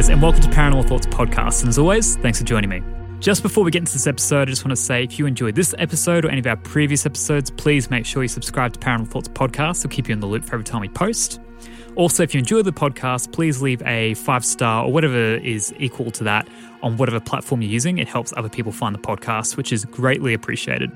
guys, and welcome to Paranormal Thoughts Podcast. And as always, thanks for joining me. Just before we get into this episode, I just want to say if you enjoyed this episode or any of our previous episodes, please make sure you subscribe to Paranormal Thoughts Podcast. It'll keep you in the loop for every time we post. Also, if you enjoy the podcast, please leave a five star or whatever is equal to that on whatever platform you're using. It helps other people find the podcast, which is greatly appreciated.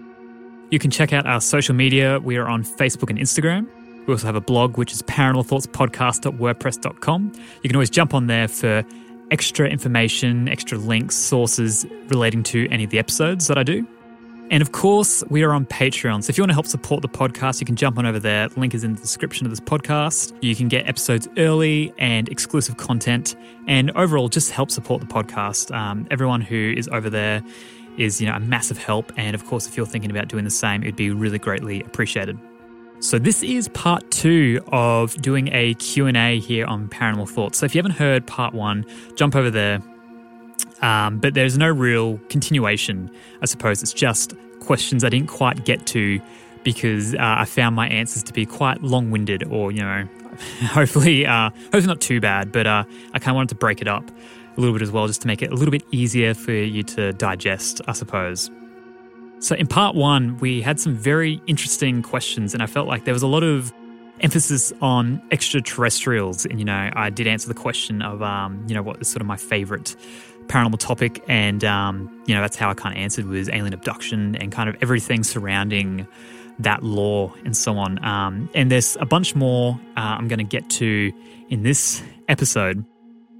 You can check out our social media. We are on Facebook and Instagram. We also have a blog, which is paranormalthoughtspodcast.wordpress.com. You can always jump on there for extra information, extra links, sources relating to any of the episodes that I do. And of course, we are on Patreon. So if you want to help support the podcast, you can jump on over there. The link is in the description of this podcast. You can get episodes early and exclusive content, and overall, just help support the podcast. Um, everyone who is over there is, you know, a massive help. And of course, if you're thinking about doing the same, it'd be really greatly appreciated. So this is part two of doing a Q&A here on Paranormal Thoughts. So if you haven't heard part one, jump over there. Um, but there's no real continuation, I suppose. It's just questions I didn't quite get to because uh, I found my answers to be quite long-winded or, you know, hopefully, uh, hopefully not too bad, but uh, I kind of wanted to break it up a little bit as well just to make it a little bit easier for you to digest, I suppose. So, in part one, we had some very interesting questions, and I felt like there was a lot of emphasis on extraterrestrials. And, you know, I did answer the question of, um, you know, what is sort of my favorite paranormal topic. And, um, you know, that's how I kind of answered was alien abduction and kind of everything surrounding that lore and so on. Um, and there's a bunch more uh, I'm going to get to in this episode.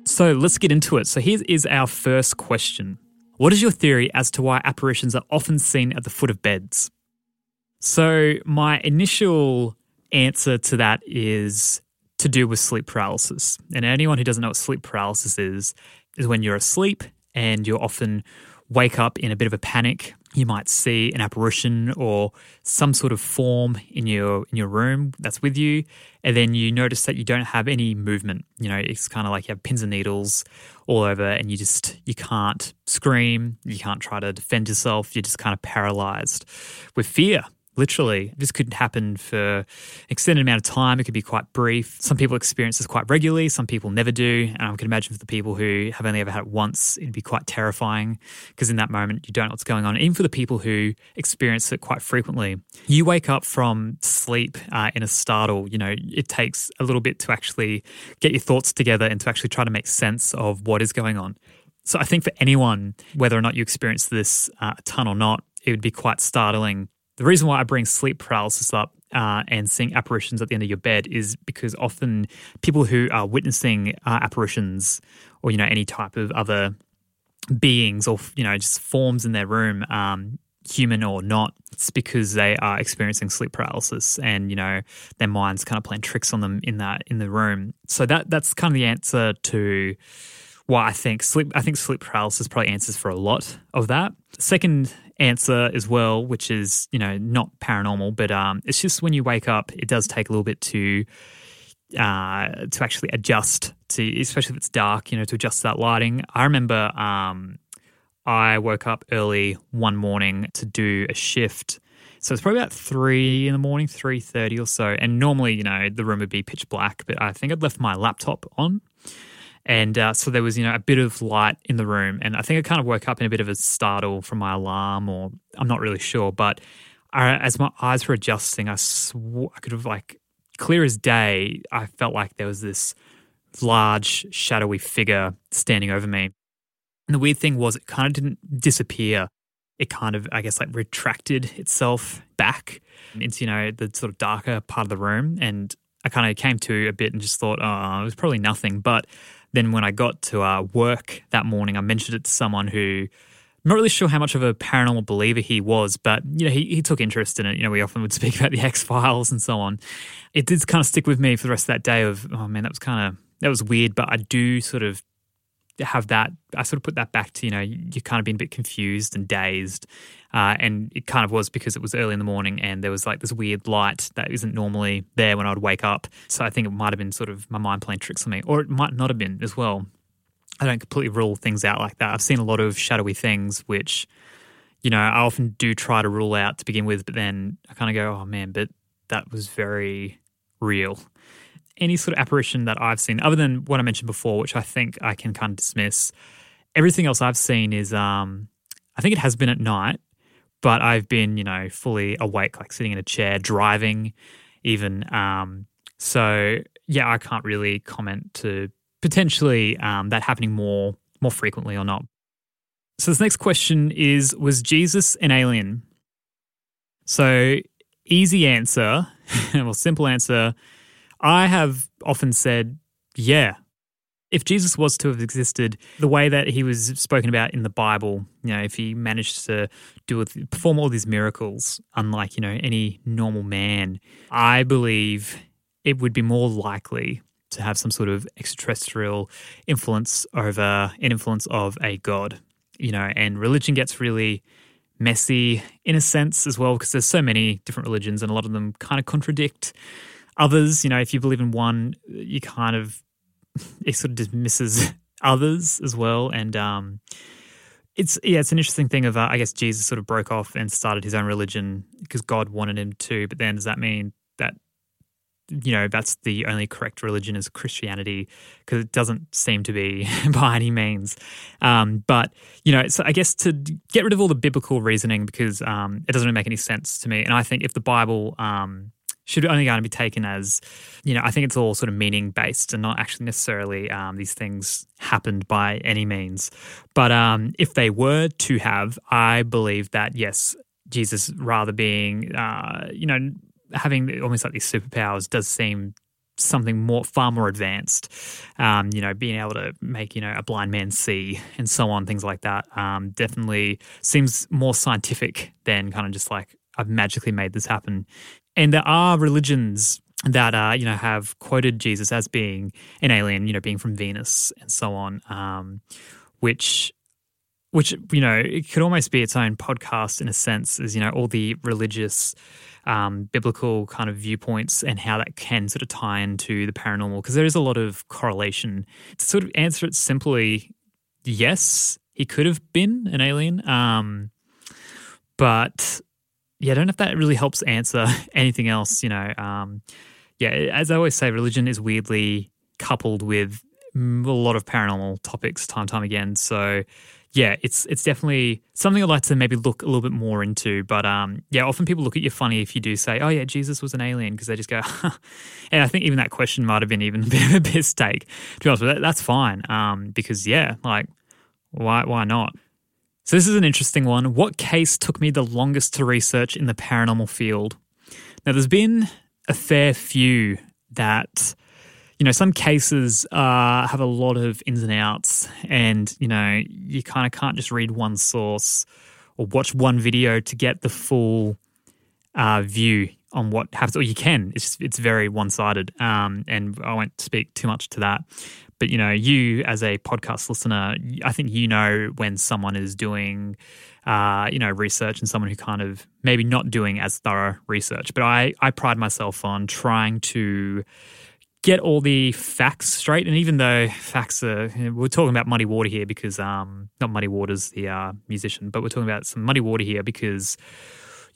So, let's get into it. So, here is our first question. What is your theory as to why apparitions are often seen at the foot of beds? So, my initial answer to that is to do with sleep paralysis. And anyone who doesn't know what sleep paralysis is, is when you're asleep and you often wake up in a bit of a panic. You might see an apparition or some sort of form in your in your room that's with you, and then you notice that you don't have any movement. You know, it's kind of like you have pins and needles all over, and you just you can't scream, you can't try to defend yourself. You're just kind of paralyzed with fear literally. This could happen for extended amount of time. It could be quite brief. Some people experience this quite regularly, some people never do. And I can imagine for the people who have only ever had it once, it'd be quite terrifying because in that moment, you don't know what's going on. Even for the people who experience it quite frequently, you wake up from sleep uh, in a startle. You know, it takes a little bit to actually get your thoughts together and to actually try to make sense of what is going on. So I think for anyone, whether or not you experience this uh, a ton or not, it would be quite startling the reason why I bring sleep paralysis up uh, and seeing apparitions at the end of your bed is because often people who are witnessing uh, apparitions or you know any type of other beings or you know just forms in their room um, human or not it's because they are experiencing sleep paralysis and you know their minds kind of playing tricks on them in that in the room. So that that's kind of the answer to why I think sleep I think sleep paralysis probably answers for a lot of that. Second answer as well, which is you know not paranormal, but um, it's just when you wake up, it does take a little bit to uh, to actually adjust to, especially if it's dark, you know, to adjust that lighting. I remember um, I woke up early one morning to do a shift. So it's probably about three in the morning, three thirty or so. And normally, you know, the room would be pitch black, but I think I'd left my laptop on, and uh, so there was, you know, a bit of light in the room. And I think I kind of woke up in a bit of a startle from my alarm, or I'm not really sure. But I, as my eyes were adjusting, I sw- I could have like clear as day. I felt like there was this large shadowy figure standing over me. And the weird thing was, it kind of didn't disappear. It kind of, I guess, like retracted itself back into, you know, the sort of darker part of the room. And I kind of came to a bit and just thought, oh, it was probably nothing. But then when I got to uh, work that morning, I mentioned it to someone who, I'm not really sure how much of a paranormal believer he was, but you know, he, he took interest in it. You know, we often would speak about the X Files and so on. It did kind of stick with me for the rest of that day. Of oh man, that was kind of that was weird. But I do sort of have that. I sort of put that back to you know, you kind of been a bit confused and dazed, uh, and it kind of was because it was early in the morning and there was like this weird light that isn't normally there when I would wake up. So I think it might have been sort of my mind playing tricks on me, or it might not have been as well. I don't completely rule things out like that. I've seen a lot of shadowy things which, you know, I often do try to rule out to begin with, but then I kind of go, oh man, but that was very real. Any sort of apparition that I've seen, other than what I mentioned before, which I think I can kind of dismiss, everything else I've seen is, um, I think it has been at night, but I've been, you know, fully awake, like sitting in a chair, driving, even. Um, so yeah, I can't really comment to potentially um, that happening more more frequently or not. So this next question is: Was Jesus an alien? So easy answer, well, simple answer. I have often said, yeah. If Jesus was to have existed the way that he was spoken about in the Bible, you know, if he managed to do perform all these miracles, unlike you know any normal man, I believe it would be more likely to have some sort of extraterrestrial influence over an influence of a god, you know, and religion gets really messy in a sense as well because there's so many different religions and a lot of them kind of contradict others. You know, if you believe in one, you kind of it sort of dismisses others as well, and um, it's yeah, it's an interesting thing of uh, I guess Jesus sort of broke off and started his own religion because God wanted him to, but then does that mean that you know that's the only correct religion is Christianity because it doesn't seem to be by any means. Um, but you know, so I guess to get rid of all the biblical reasoning because um, it doesn't really make any sense to me. And I think if the Bible um, should only going to be taken as, you know, I think it's all sort of meaning based and not actually necessarily um, these things happened by any means. But um, if they were to have, I believe that yes, Jesus rather being, uh, you know having almost like these superpowers does seem something more far more advanced. Um, you know, being able to make you know a blind man see and so on, things like that. Um, definitely seems more scientific than kind of just like I've magically made this happen. And there are religions that uh, you know have quoted Jesus as being an alien, you know, being from Venus and so on, um, which which you know it could almost be its own podcast in a sense, as you know all the religious um, biblical kind of viewpoints and how that can sort of tie into the paranormal because there is a lot of correlation. To sort of answer it simply, yes, he could have been an alien. Um, but yeah, I don't know if that really helps answer anything else. You know, um, yeah, as I always say, religion is weirdly coupled with a lot of paranormal topics time time again. So yeah, it's it's definitely something I'd like to maybe look a little bit more into. But um, yeah, often people look at you funny if you do say, "Oh yeah, Jesus was an alien," because they just go, and I think even that question might have been even a bit of a piss take. To be honest with that, that's fine. Um, because yeah, like why why not? So this is an interesting one. What case took me the longest to research in the paranormal field? Now, there's been a fair few that you know, some cases uh, have a lot of ins and outs, and you know, you kind of can't just read one source or watch one video to get the full uh, view on what happens. Or you can. It's just, it's very one sided, um, and I won't speak too much to that. But you know, you as a podcast listener, I think you know when someone is doing, uh, you know, research and someone who kind of maybe not doing as thorough research. But I I pride myself on trying to get all the facts straight. And even though facts are, we're talking about Muddy Water here because, um, not Muddy Waters, the uh, musician, but we're talking about some Muddy Water here because,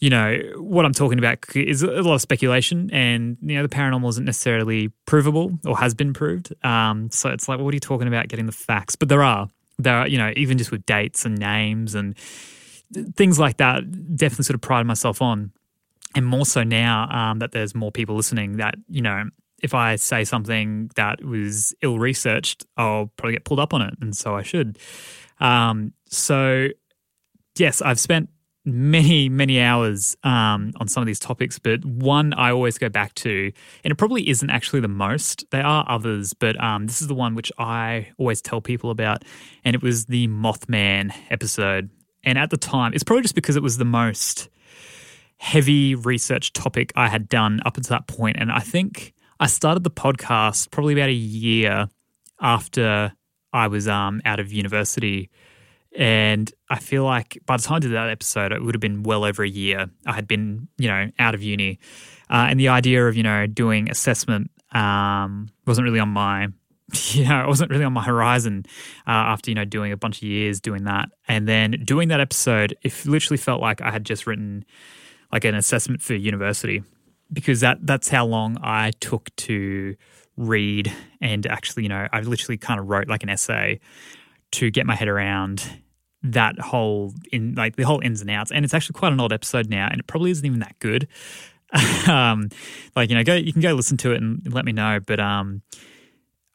you know, what I'm talking about is a lot of speculation and, you know, the paranormal isn't necessarily provable or has been proved. Um, so it's like, what are you talking about getting the facts? But there are, there are, you know, even just with dates and names and things like that, definitely sort of pride myself on. And more so now um, that there's more people listening that, you know, if I say something that was ill researched, I'll probably get pulled up on it. And so I should. Um, so, yes, I've spent many, many hours um, on some of these topics, but one I always go back to, and it probably isn't actually the most. There are others, but um, this is the one which I always tell people about, and it was the Mothman episode. And at the time, it's probably just because it was the most heavy research topic I had done up until that point. And I think I started the podcast probably about a year after I was um, out of university. And I feel like by the time I did that episode, it would have been well over a year. I had been, you know, out of uni. Uh, and the idea of, you know, doing assessment um, wasn't really on my, you know, it wasn't really on my horizon uh, after, you know, doing a bunch of years doing that. And then doing that episode, it literally felt like I had just written like an assessment for university because that that's how long I took to read and actually, you know, I literally kind of wrote like an essay to get my head around that whole in like the whole ins and outs. And it's actually quite an old episode now, and it probably isn't even that good. um, like you know, go you can go listen to it and let me know. But um,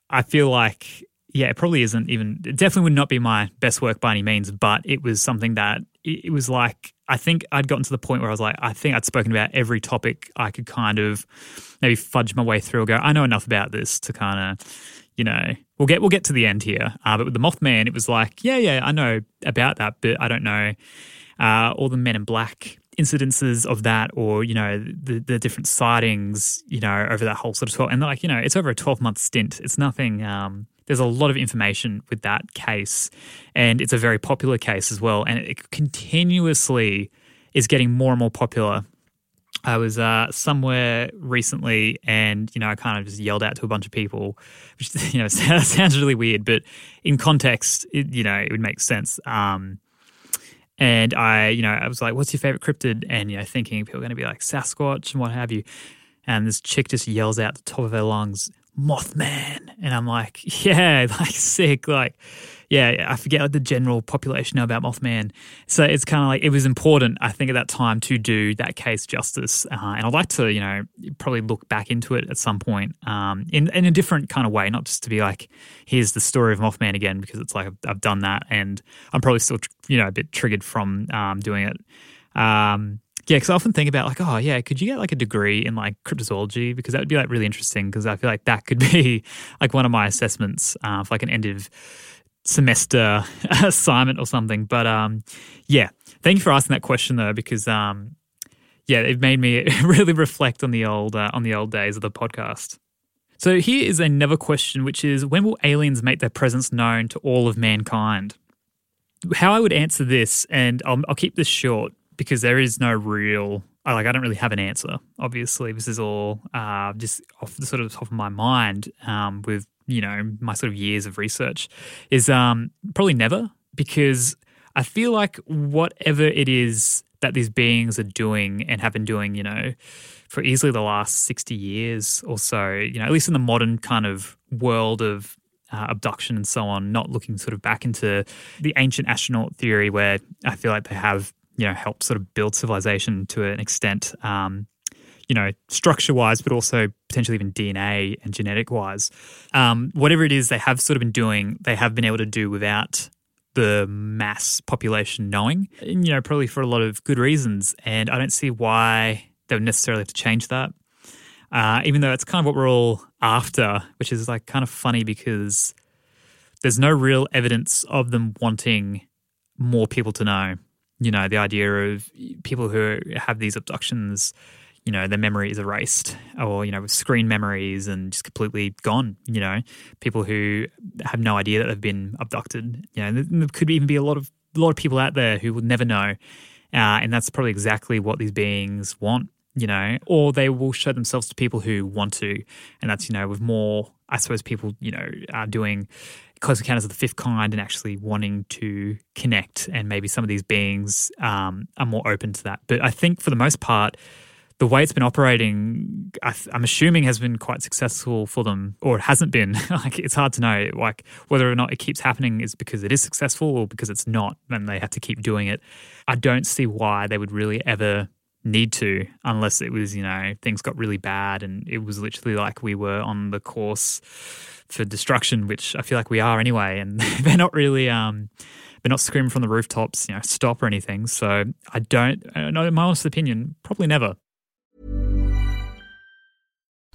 I feel like yeah, it probably isn't even. It definitely would not be my best work by any means, but it was something that it, it was like I think I'd gotten to the point where I was like, I think I'd spoken about every topic I could kind of maybe fudge my way through or go, I know enough about this to kind of, you know, we'll get we'll get to the end here. Uh, but with the Mothman, it was like, yeah, yeah, I know about that, but I don't know uh, all the Men in Black incidences of that or you know the the different sightings you know over that whole sort of 12 and like you know it's over a 12 month stint it's nothing um there's a lot of information with that case, and it's a very popular case as well. And it continuously is getting more and more popular. I was uh, somewhere recently, and you know, I kind of just yelled out to a bunch of people, which you know sounds really weird, but in context, it, you know, it would make sense. Um, and I, you know, I was like, "What's your favorite cryptid?" And you know, thinking people are going to be like Sasquatch and what have you. And this chick just yells out the top of her lungs, Mothman. And I'm like, yeah, like sick. Like, yeah, I forget what the general population know about Mothman. So it's kind of like it was important, I think, at that time to do that case justice. Uh, and I'd like to, you know, probably look back into it at some point um, in, in a different kind of way, not just to be like, here's the story of Mothman again, because it's like I've, I've done that. And I'm probably still, you know, a bit triggered from um, doing it. Um, yeah, because I often think about like, oh yeah, could you get like a degree in like cryptozoology because that would be like really interesting because I feel like that could be like one of my assessments uh, for like an end of semester assignment or something. But um, yeah, thank you for asking that question though because um, yeah, it made me really reflect on the old uh, on the old days of the podcast. So here is another question, which is when will aliens make their presence known to all of mankind? How I would answer this, and I'll, I'll keep this short because there is no real like I don't really have an answer. Obviously, this is all uh, just off the sort of top of my mind um, with you know my sort of years of research. Is um, probably never because I feel like whatever it is that these beings are doing and have been doing, you know, for easily the last sixty years or so, you know, at least in the modern kind of world of uh, abduction and so on, not looking sort of back into the ancient astronaut theory where I feel like they have you know helped sort of build civilization to an extent. Um, you know, structure wise, but also potentially even DNA and genetic wise. Um, whatever it is they have sort of been doing, they have been able to do without the mass population knowing, you know, probably for a lot of good reasons. And I don't see why they would necessarily have to change that. Uh, even though it's kind of what we're all after, which is like kind of funny because there's no real evidence of them wanting more people to know you know, the idea of people who have these abductions, you know, their memory is erased or, you know, screen memories and just completely gone, you know, people who have no idea that they've been abducted. You know, there could even be a lot of a lot of people out there who will never know. Uh, and that's probably exactly what these beings want. You know, or they will show themselves to people who want to. And that's, you know, with more, I suppose, people, you know, are doing Close Encounters of the Fifth Kind and actually wanting to connect. And maybe some of these beings um, are more open to that. But I think for the most part, the way it's been operating, I am assuming has been quite successful for them, or it hasn't been. like it's hard to know, like whether or not it keeps happening is because it is successful or because it's not, and they have to keep doing it. I don't see why they would really ever need to, unless it was you know things got really bad and it was literally like we were on the course for destruction, which I feel like we are anyway, and they're not really. Um, they're not screaming from the rooftops, you know, stop or anything. So I don't, uh, in my honest opinion, probably never.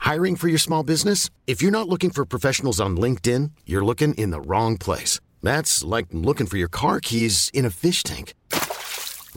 Hiring for your small business? If you're not looking for professionals on LinkedIn, you're looking in the wrong place. That's like looking for your car keys in a fish tank.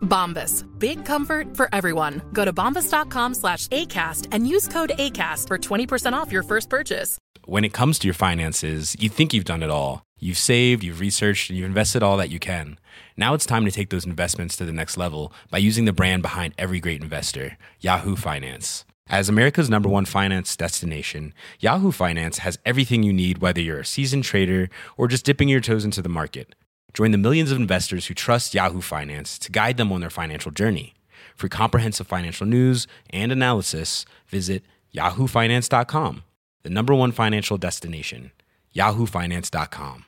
Bombas. Big comfort for everyone. Go to bombas.com slash ACAST and use code ACAST for 20% off your first purchase. When it comes to your finances, you think you've done it all. You've saved, you've researched, and you've invested all that you can. Now it's time to take those investments to the next level by using the brand behind every great investor, Yahoo Finance. As America's number one finance destination, Yahoo Finance has everything you need, whether you're a seasoned trader or just dipping your toes into the market. Join the millions of investors who trust Yahoo Finance to guide them on their financial journey. For comprehensive financial news and analysis, visit yahoofinance.com, the number one financial destination, yahoofinance.com.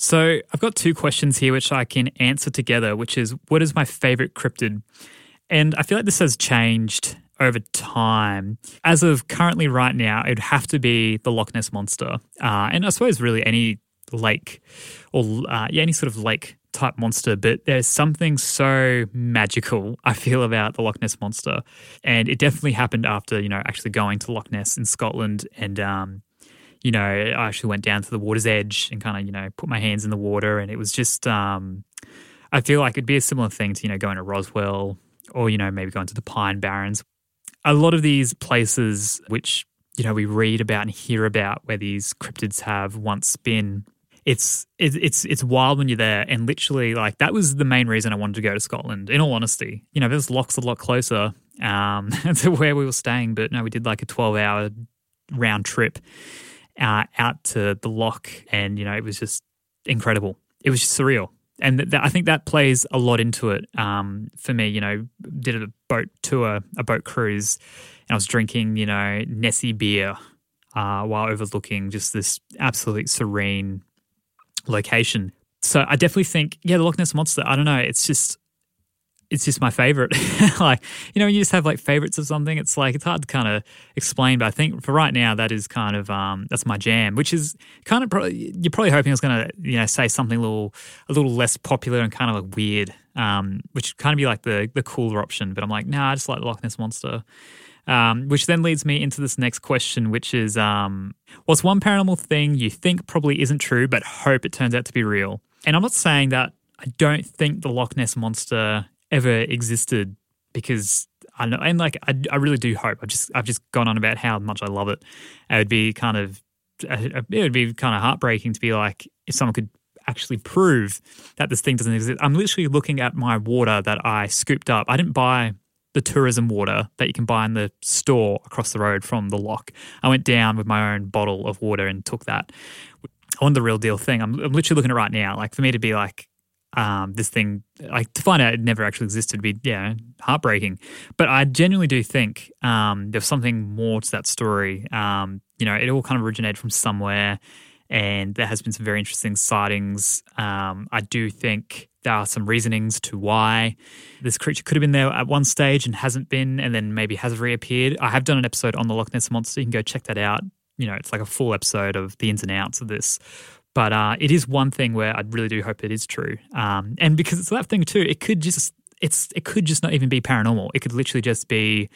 So, I've got two questions here which I can answer together, which is what is my favorite cryptid? And I feel like this has changed over time. As of currently, right now, it would have to be the Loch Ness Monster. Uh, and I suppose really any lake or uh, yeah, any sort of lake type monster. But there's something so magical, I feel, about the Loch Ness Monster. And it definitely happened after, you know, actually going to Loch Ness in Scotland and, um, you know, I actually went down to the water's edge and kind of, you know, put my hands in the water. And it was just, um, I feel like it'd be a similar thing to, you know, going to Roswell or, you know, maybe going to the Pine Barrens. A lot of these places which, you know, we read about and hear about where these cryptids have once been, it's it's it's wild when you're there. And literally, like that was the main reason I wanted to go to Scotland. In all honesty, you know, there's lochs a lot closer um, to where we were staying, but no, we did like a 12 hour round trip uh, out to the loch, and you know, it was just incredible. It was just surreal and th- I think that plays a lot into it um, for me. You know, did a boat tour, a boat cruise, and I was drinking, you know, Nessie beer uh, while overlooking just this absolutely serene location. So I definitely think, yeah, the Loch Ness monster. I don't know. It's just it's just my favorite. like, you know, you just have like favorites of something, it's like it's hard to kind of explain. But I think for right now, that is kind of um, that's my jam. Which is kind of probably you're probably hoping I was going to you know say something a little a little less popular and kind of like weird, um, which kind of be like the the cooler option. But I'm like, nah, I just like the Loch Ness monster. Um, which then leads me into this next question, which is um, what's one paranormal thing you think probably isn't true, but hope it turns out to be real? And I'm not saying that I don't think the Loch Ness monster ever existed because I know, and like I, I really do hope. I've just I've just gone on about how much I love it. It would be kind of it would be kind of heartbreaking to be like if someone could actually prove that this thing doesn't exist. I'm literally looking at my water that I scooped up. I didn't buy the tourism water that you can buy in the store across the road from the loch. I went down with my own bottle of water and took that. Want the real deal thing. I'm, I'm literally looking at it right now. Like for me to be like, um, this thing, like to find out it never actually existed, would be yeah heartbreaking. But I genuinely do think um, there's something more to that story. Um, you know, it all kind of originated from somewhere, and there has been some very interesting sightings. Um, I do think there are some reasonings to why this creature could have been there at one stage and hasn't been, and then maybe has reappeared. I have done an episode on the Loch Ness monster. You can go check that out. You know, it's like a full episode of the ins and outs of this. But uh, it is one thing where I really do hope it is true. Um, and because it's that thing too, it could just it's it could just not even be paranormal. It could literally just be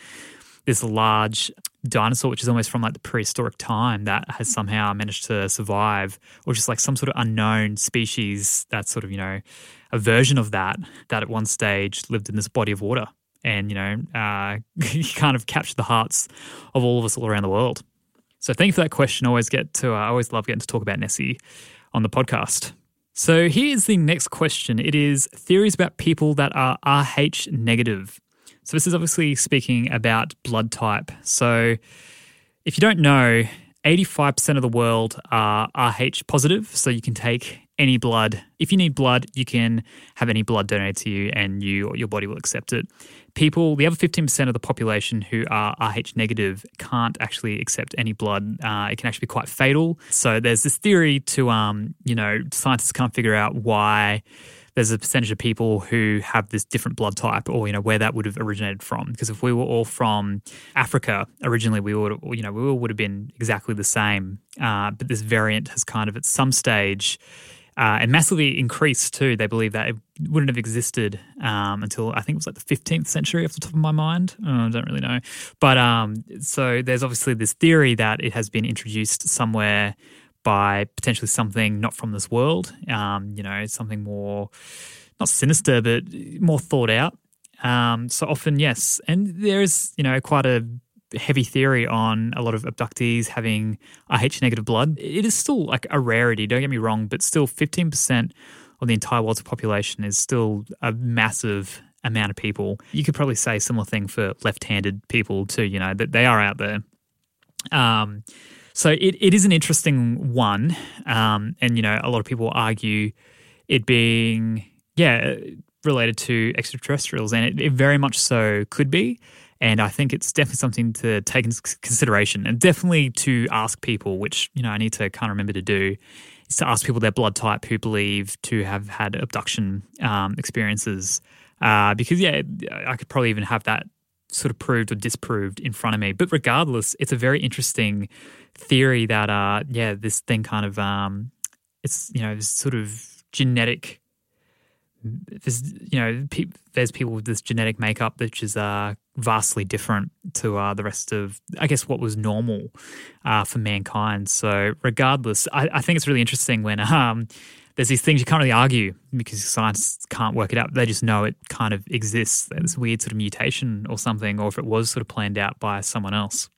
this large dinosaur, which is almost from like the prehistoric time, that has somehow managed to survive, or just like some sort of unknown species that's sort of, you know, a version of that, that at one stage lived in this body of water and, you know, uh, kind of captured the hearts of all of us all around the world. So thank you for that question. I always get to, uh, I always love getting to talk about Nessie on the podcast. So here's the next question. It is theories about people that are Rh negative. So this is obviously speaking about blood type. So if you don't know, 85% of the world are Rh positive. So you can take any blood. If you need blood, you can have any blood donated to you and you or your body will accept it. People, the other 15% of the population who are Rh negative can't actually accept any blood. Uh, it can actually be quite fatal. So there's this theory to, um, you know, scientists can't figure out why there's a percentage of people who have this different blood type or you know where that would have originated from because if we were all from africa originally we would you know we all would have been exactly the same uh, but this variant has kind of at some stage uh, and massively increased too. They believe that it wouldn't have existed um, until I think it was like the 15th century off the top of my mind. Oh, I don't really know. But um, so there's obviously this theory that it has been introduced somewhere by potentially something not from this world, um, you know, something more, not sinister, but more thought out. Um, so often, yes. And there is, you know, quite a heavy theory on a lot of abductees having Rh negative blood. It is still like a rarity, don't get me wrong, but still 15% of the entire world's population is still a massive amount of people. You could probably say similar thing for left handed people too, you know, that they are out there. Um, so it, it is an interesting one. Um, and, you know, a lot of people argue it being, yeah, related to extraterrestrials, and it, it very much so could be. And I think it's definitely something to take into consideration and definitely to ask people, which, you know, I need to kind of remember to do, is to ask people their blood type who believe to have had abduction um, experiences. Uh, because, yeah, I could probably even have that sort of proved or disproved in front of me. But regardless, it's a very interesting theory that, uh, yeah, this thing kind of, um, it's, you know, this sort of genetic there's you know pe- there's people with this genetic makeup which is uh, vastly different to uh, the rest of I guess what was normal uh, for mankind. So regardless, I, I, think it's really interesting when um, there's these things you can't really argue because science can't work it out. They just know it kind of exists. This weird sort of mutation or something, or if it was sort of planned out by someone else.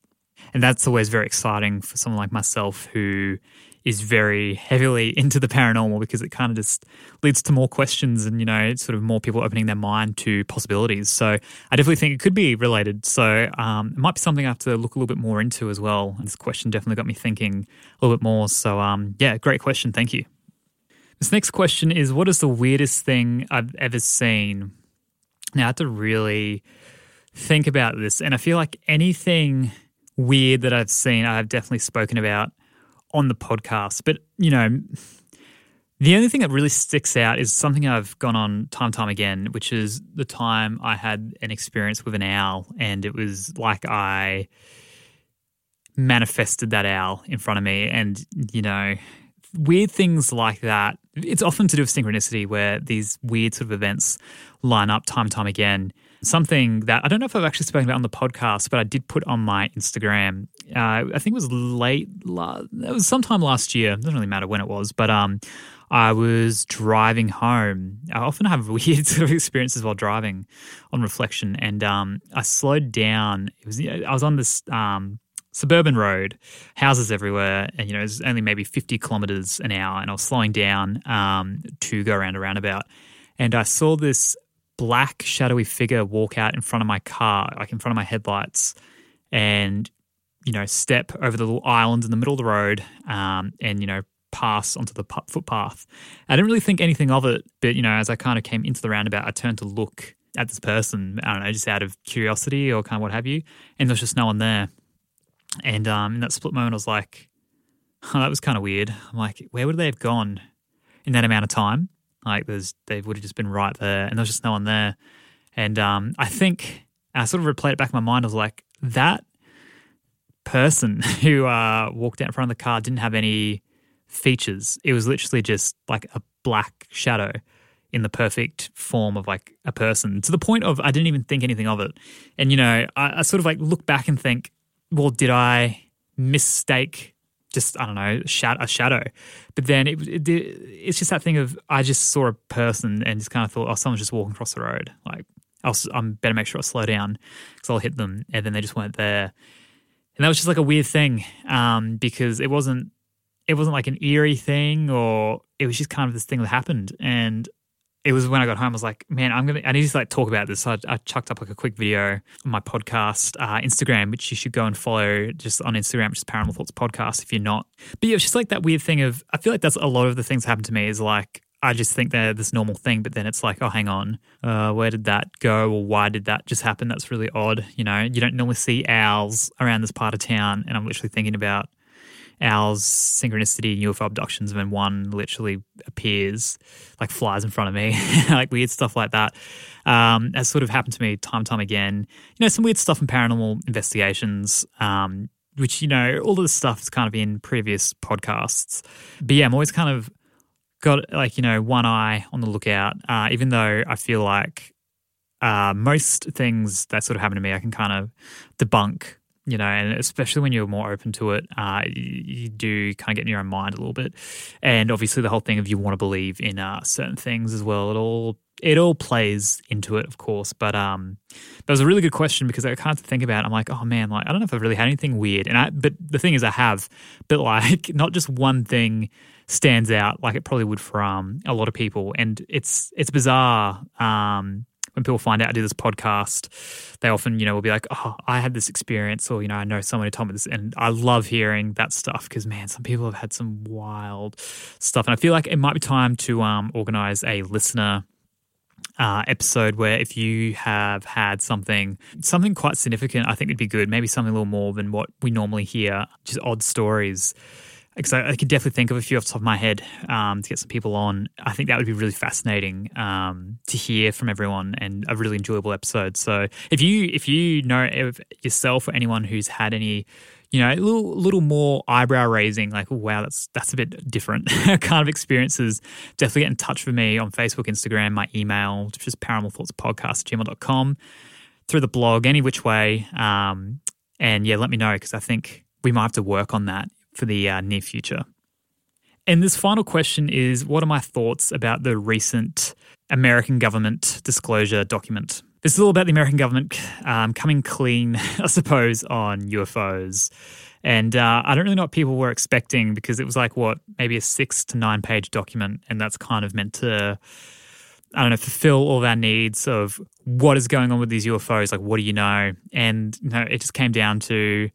And that's always very exciting for someone like myself who is very heavily into the paranormal because it kind of just leads to more questions and, you know, sort of more people opening their mind to possibilities. So I definitely think it could be related. So um, it might be something I have to look a little bit more into as well. This question definitely got me thinking a little bit more. So um, yeah, great question. Thank you. This next question is What is the weirdest thing I've ever seen? Now, I have to really think about this. And I feel like anything weird that I've seen, I've definitely spoken about on the podcast. But, you know, the only thing that really sticks out is something I've gone on time and time again, which is the time I had an experience with an owl, and it was like I manifested that owl in front of me. And, you know, weird things like that. It's often to do with synchronicity where these weird sort of events line up time and time again. Something that I don't know if I've actually spoken about on the podcast, but I did put on my Instagram uh, I think it was late, it was sometime last year. It doesn't really matter when it was, but um, I was driving home. I often have weird sort of experiences while driving on reflection, and um, I slowed down. It was I was on this um, suburban road, houses everywhere, and you know it was only maybe fifty kilometers an hour, and I was slowing down um, to go around a roundabout, and I saw this black shadowy figure walk out in front of my car, like in front of my headlights, and you know step over the little island in the middle of the road, um, and you know pass onto the footpath. I didn't really think anything of it, but you know, as I kind of came into the roundabout, I turned to look at this person. I don't know, just out of curiosity or kind of what have you, and there was just no one there. And um, in that split moment, I was like, oh, that was kind of weird. I'm like, where would they have gone in that amount of time? Like, there's they would have just been right there, and there was just no one there. And um, I think I sort of replayed it back in my mind. I was like, that person who uh, walked out in front of the car didn't have any features. It was literally just like a black shadow in the perfect form of like a person to the point of I didn't even think anything of it. And, you know, I, I sort of like look back and think, well, did I mistake just I don't know a shadow. But then it, it, it's just that thing of I just saw a person and just kind of thought, oh, someone's just walking across the road. Like I'll, I'm better make sure I slow down because I'll hit them, and then they just weren't there. And that was just like a weird thing um, because it wasn't it wasn't like an eerie thing or it was just kind of this thing that happened and it was when I got home, I was like, man, I'm gonna, I need to like talk about this. So I, I chucked up like a quick video on my podcast, uh, Instagram, which you should go and follow just on Instagram, which is Paranormal Thoughts Podcast if you're not. But yeah, it's just like that weird thing of, I feel like that's a lot of the things that happen to me is like, I just think they're this normal thing, but then it's like, oh, hang on, uh, where did that go, or why did that just happen? That's really odd. You know, you don't normally see owls around this part of town, and I'm literally thinking about owls, synchronicity, UFO abductions, and then one literally appears, like flies in front of me, like weird stuff like that. Um, has sort of happened to me time and time again. You know, some weird stuff in paranormal investigations. Um, which you know, all of this stuff is kind of in previous podcasts. But yeah, I'm always kind of got like you know one eye on the lookout. Uh, even though I feel like uh, most things that sort of happen to me, I can kind of debunk you know, and especially when you're more open to it, uh, you, do kind of get in your own mind a little bit. And obviously, the whole thing of you want to believe in uh, certain things as well. It all it all plays into it, of course. But um, that was a really good question because I can't think about. It. I'm like, oh man, like I don't know if I've really had anything weird. And I, but the thing is, I have, but like not just one thing stands out like it probably would for um a lot of people. And it's it's bizarre. Um, when people find out I do this podcast, they often, you know, will be like, oh, I had this experience, or, you know, I know someone who told me this. And I love hearing that stuff because, man, some people have had some wild stuff. And I feel like it might be time to um, organize a listener uh, episode where if you have had something something quite significant, I think it'd be good. Maybe something a little more than what we normally hear, just odd stories because I, I, could definitely think of a few off the top of my head um, to get some people on. I think that would be really fascinating um, to hear from everyone and a really enjoyable episode. So if you if you know yourself or anyone who's had any, you know, a little little more eyebrow raising, like wow, that's that's a bit different kind of experiences, definitely get in touch with me on Facebook, Instagram, my email, which is paranormalthoughtspodcast gmail.com, through the blog, any which way. Um, and yeah, let me know because I think we might have to work on that for the uh, near future. And this final question is What are my thoughts about the recent American government disclosure document? This is all about the American government um, coming clean, I suppose, on UFOs. And uh, I don't really know what people were expecting because it was like, what, maybe a six to nine page document. And that's kind of meant to, I don't know, fulfill all of our needs of what is going on with these UFOs. Like, what do you know? And you know, it just came down to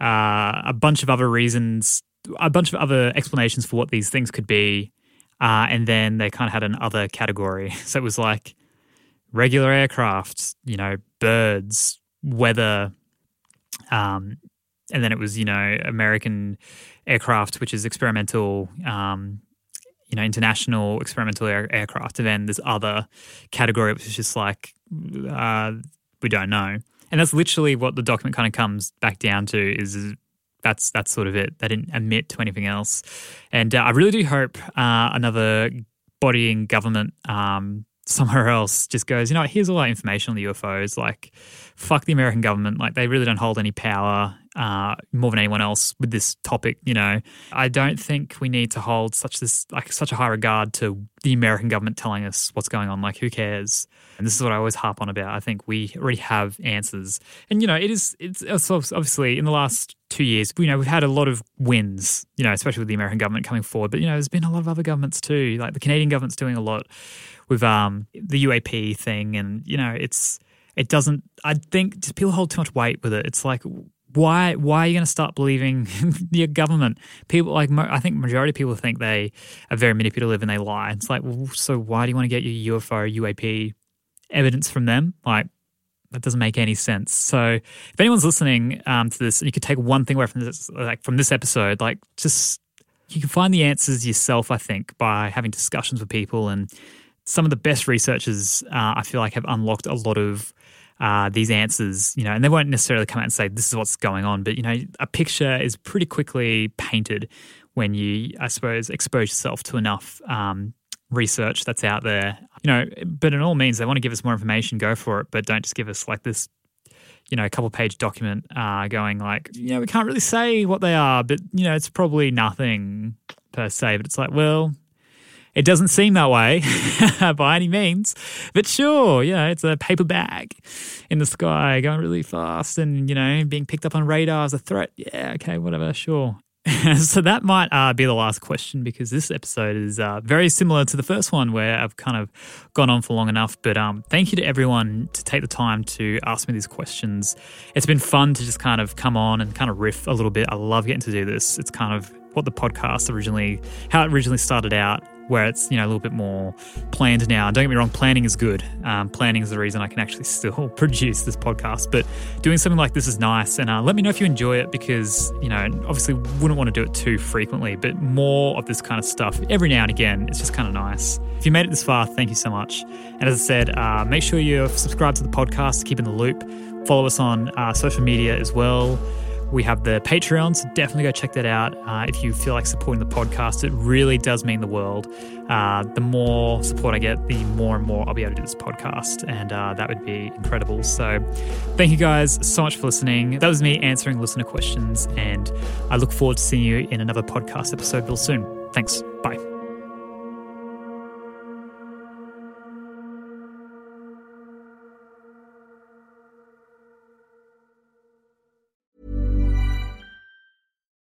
uh, a bunch of other reasons, a bunch of other explanations for what these things could be. Uh, and then they kind of had an other category. So it was like regular aircraft, you know, birds, weather, um, and then it was, you know, American aircraft, which is experimental, um, you know, international experimental air- aircraft. And then this other category, which is just like, uh, we don't know. And that's literally what the document kind of comes back down to is that's that's sort of it. They didn't admit to anything else. And uh, I really do hope uh, another body in government um, somewhere else just goes, you know, here's all our information on the UFOs. Like, fuck the American government. Like, they really don't hold any power uh, more than anyone else with this topic. You know, I don't think we need to hold such this like such a high regard to the American government telling us what's going on. Like, who cares? And this is what I always harp on about. I think we already have answers, and you know, it is it's obviously in the last two years, you know, we've had a lot of wins, you know, especially with the American government coming forward. But, you know, there's been a lot of other governments too. Like the Canadian government's doing a lot with um, the UAP thing. And, you know, it's, it doesn't, I think just people hold too much weight with it. It's like, why why are you going to start believing your government? People like I think majority of people think they are very manipulative and they lie. It's like, well, so why do you want to get your UFO UAP evidence from them? Like that doesn't make any sense. So if anyone's listening um, to this, you could take one thing away from this, like from this episode, like just you can find the answers yourself. I think by having discussions with people and some of the best researchers, uh, I feel like have unlocked a lot of uh, these answers, you know, and they won't necessarily come out and say this is what's going on, but you know, a picture is pretty quickly painted when you, I suppose, expose yourself to enough um, research that's out there. You know, but in all means, they want to give us more information, go for it, but don't just give us like this, you know, a couple page document uh, going like, you know, we can't really say what they are, but you know, it's probably nothing per se. But it's like, well, it doesn't seem that way by any means, but sure, yeah, it's a paper bag in the sky going really fast and, you know, being picked up on radar as a threat. Yeah, okay, whatever, sure. so that might uh, be the last question because this episode is uh, very similar to the first one where I've kind of gone on for long enough. But um, thank you to everyone to take the time to ask me these questions. It's been fun to just kind of come on and kind of riff a little bit. I love getting to do this. It's kind of what the podcast originally, how it originally started out where it's you know a little bit more planned now. Don't get me wrong, planning is good. Um, planning is the reason I can actually still produce this podcast. But doing something like this is nice, and uh, let me know if you enjoy it because you know obviously wouldn't want to do it too frequently, but more of this kind of stuff every now and again. It's just kind of nice. If you made it this far, thank you so much. And as I said, uh, make sure you subscribe to the podcast to keep in the loop. Follow us on uh, social media as well. We have the Patreon, so definitely go check that out uh, if you feel like supporting the podcast. It really does mean the world. Uh, the more support I get, the more and more I'll be able to do this podcast, and uh, that would be incredible. So, thank you guys so much for listening. That was me answering listener questions, and I look forward to seeing you in another podcast episode real soon. Thanks. Bye.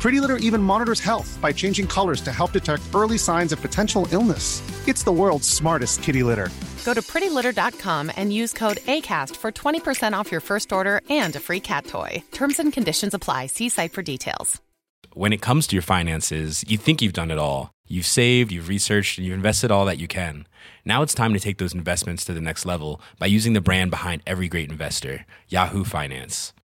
Pretty Litter even monitors health by changing colors to help detect early signs of potential illness. It's the world's smartest kitty litter. Go to prettylitter.com and use code ACAST for 20% off your first order and a free cat toy. Terms and conditions apply. See site for details. When it comes to your finances, you think you've done it all. You've saved, you've researched, and you've invested all that you can. Now it's time to take those investments to the next level by using the brand behind every great investor, Yahoo Finance.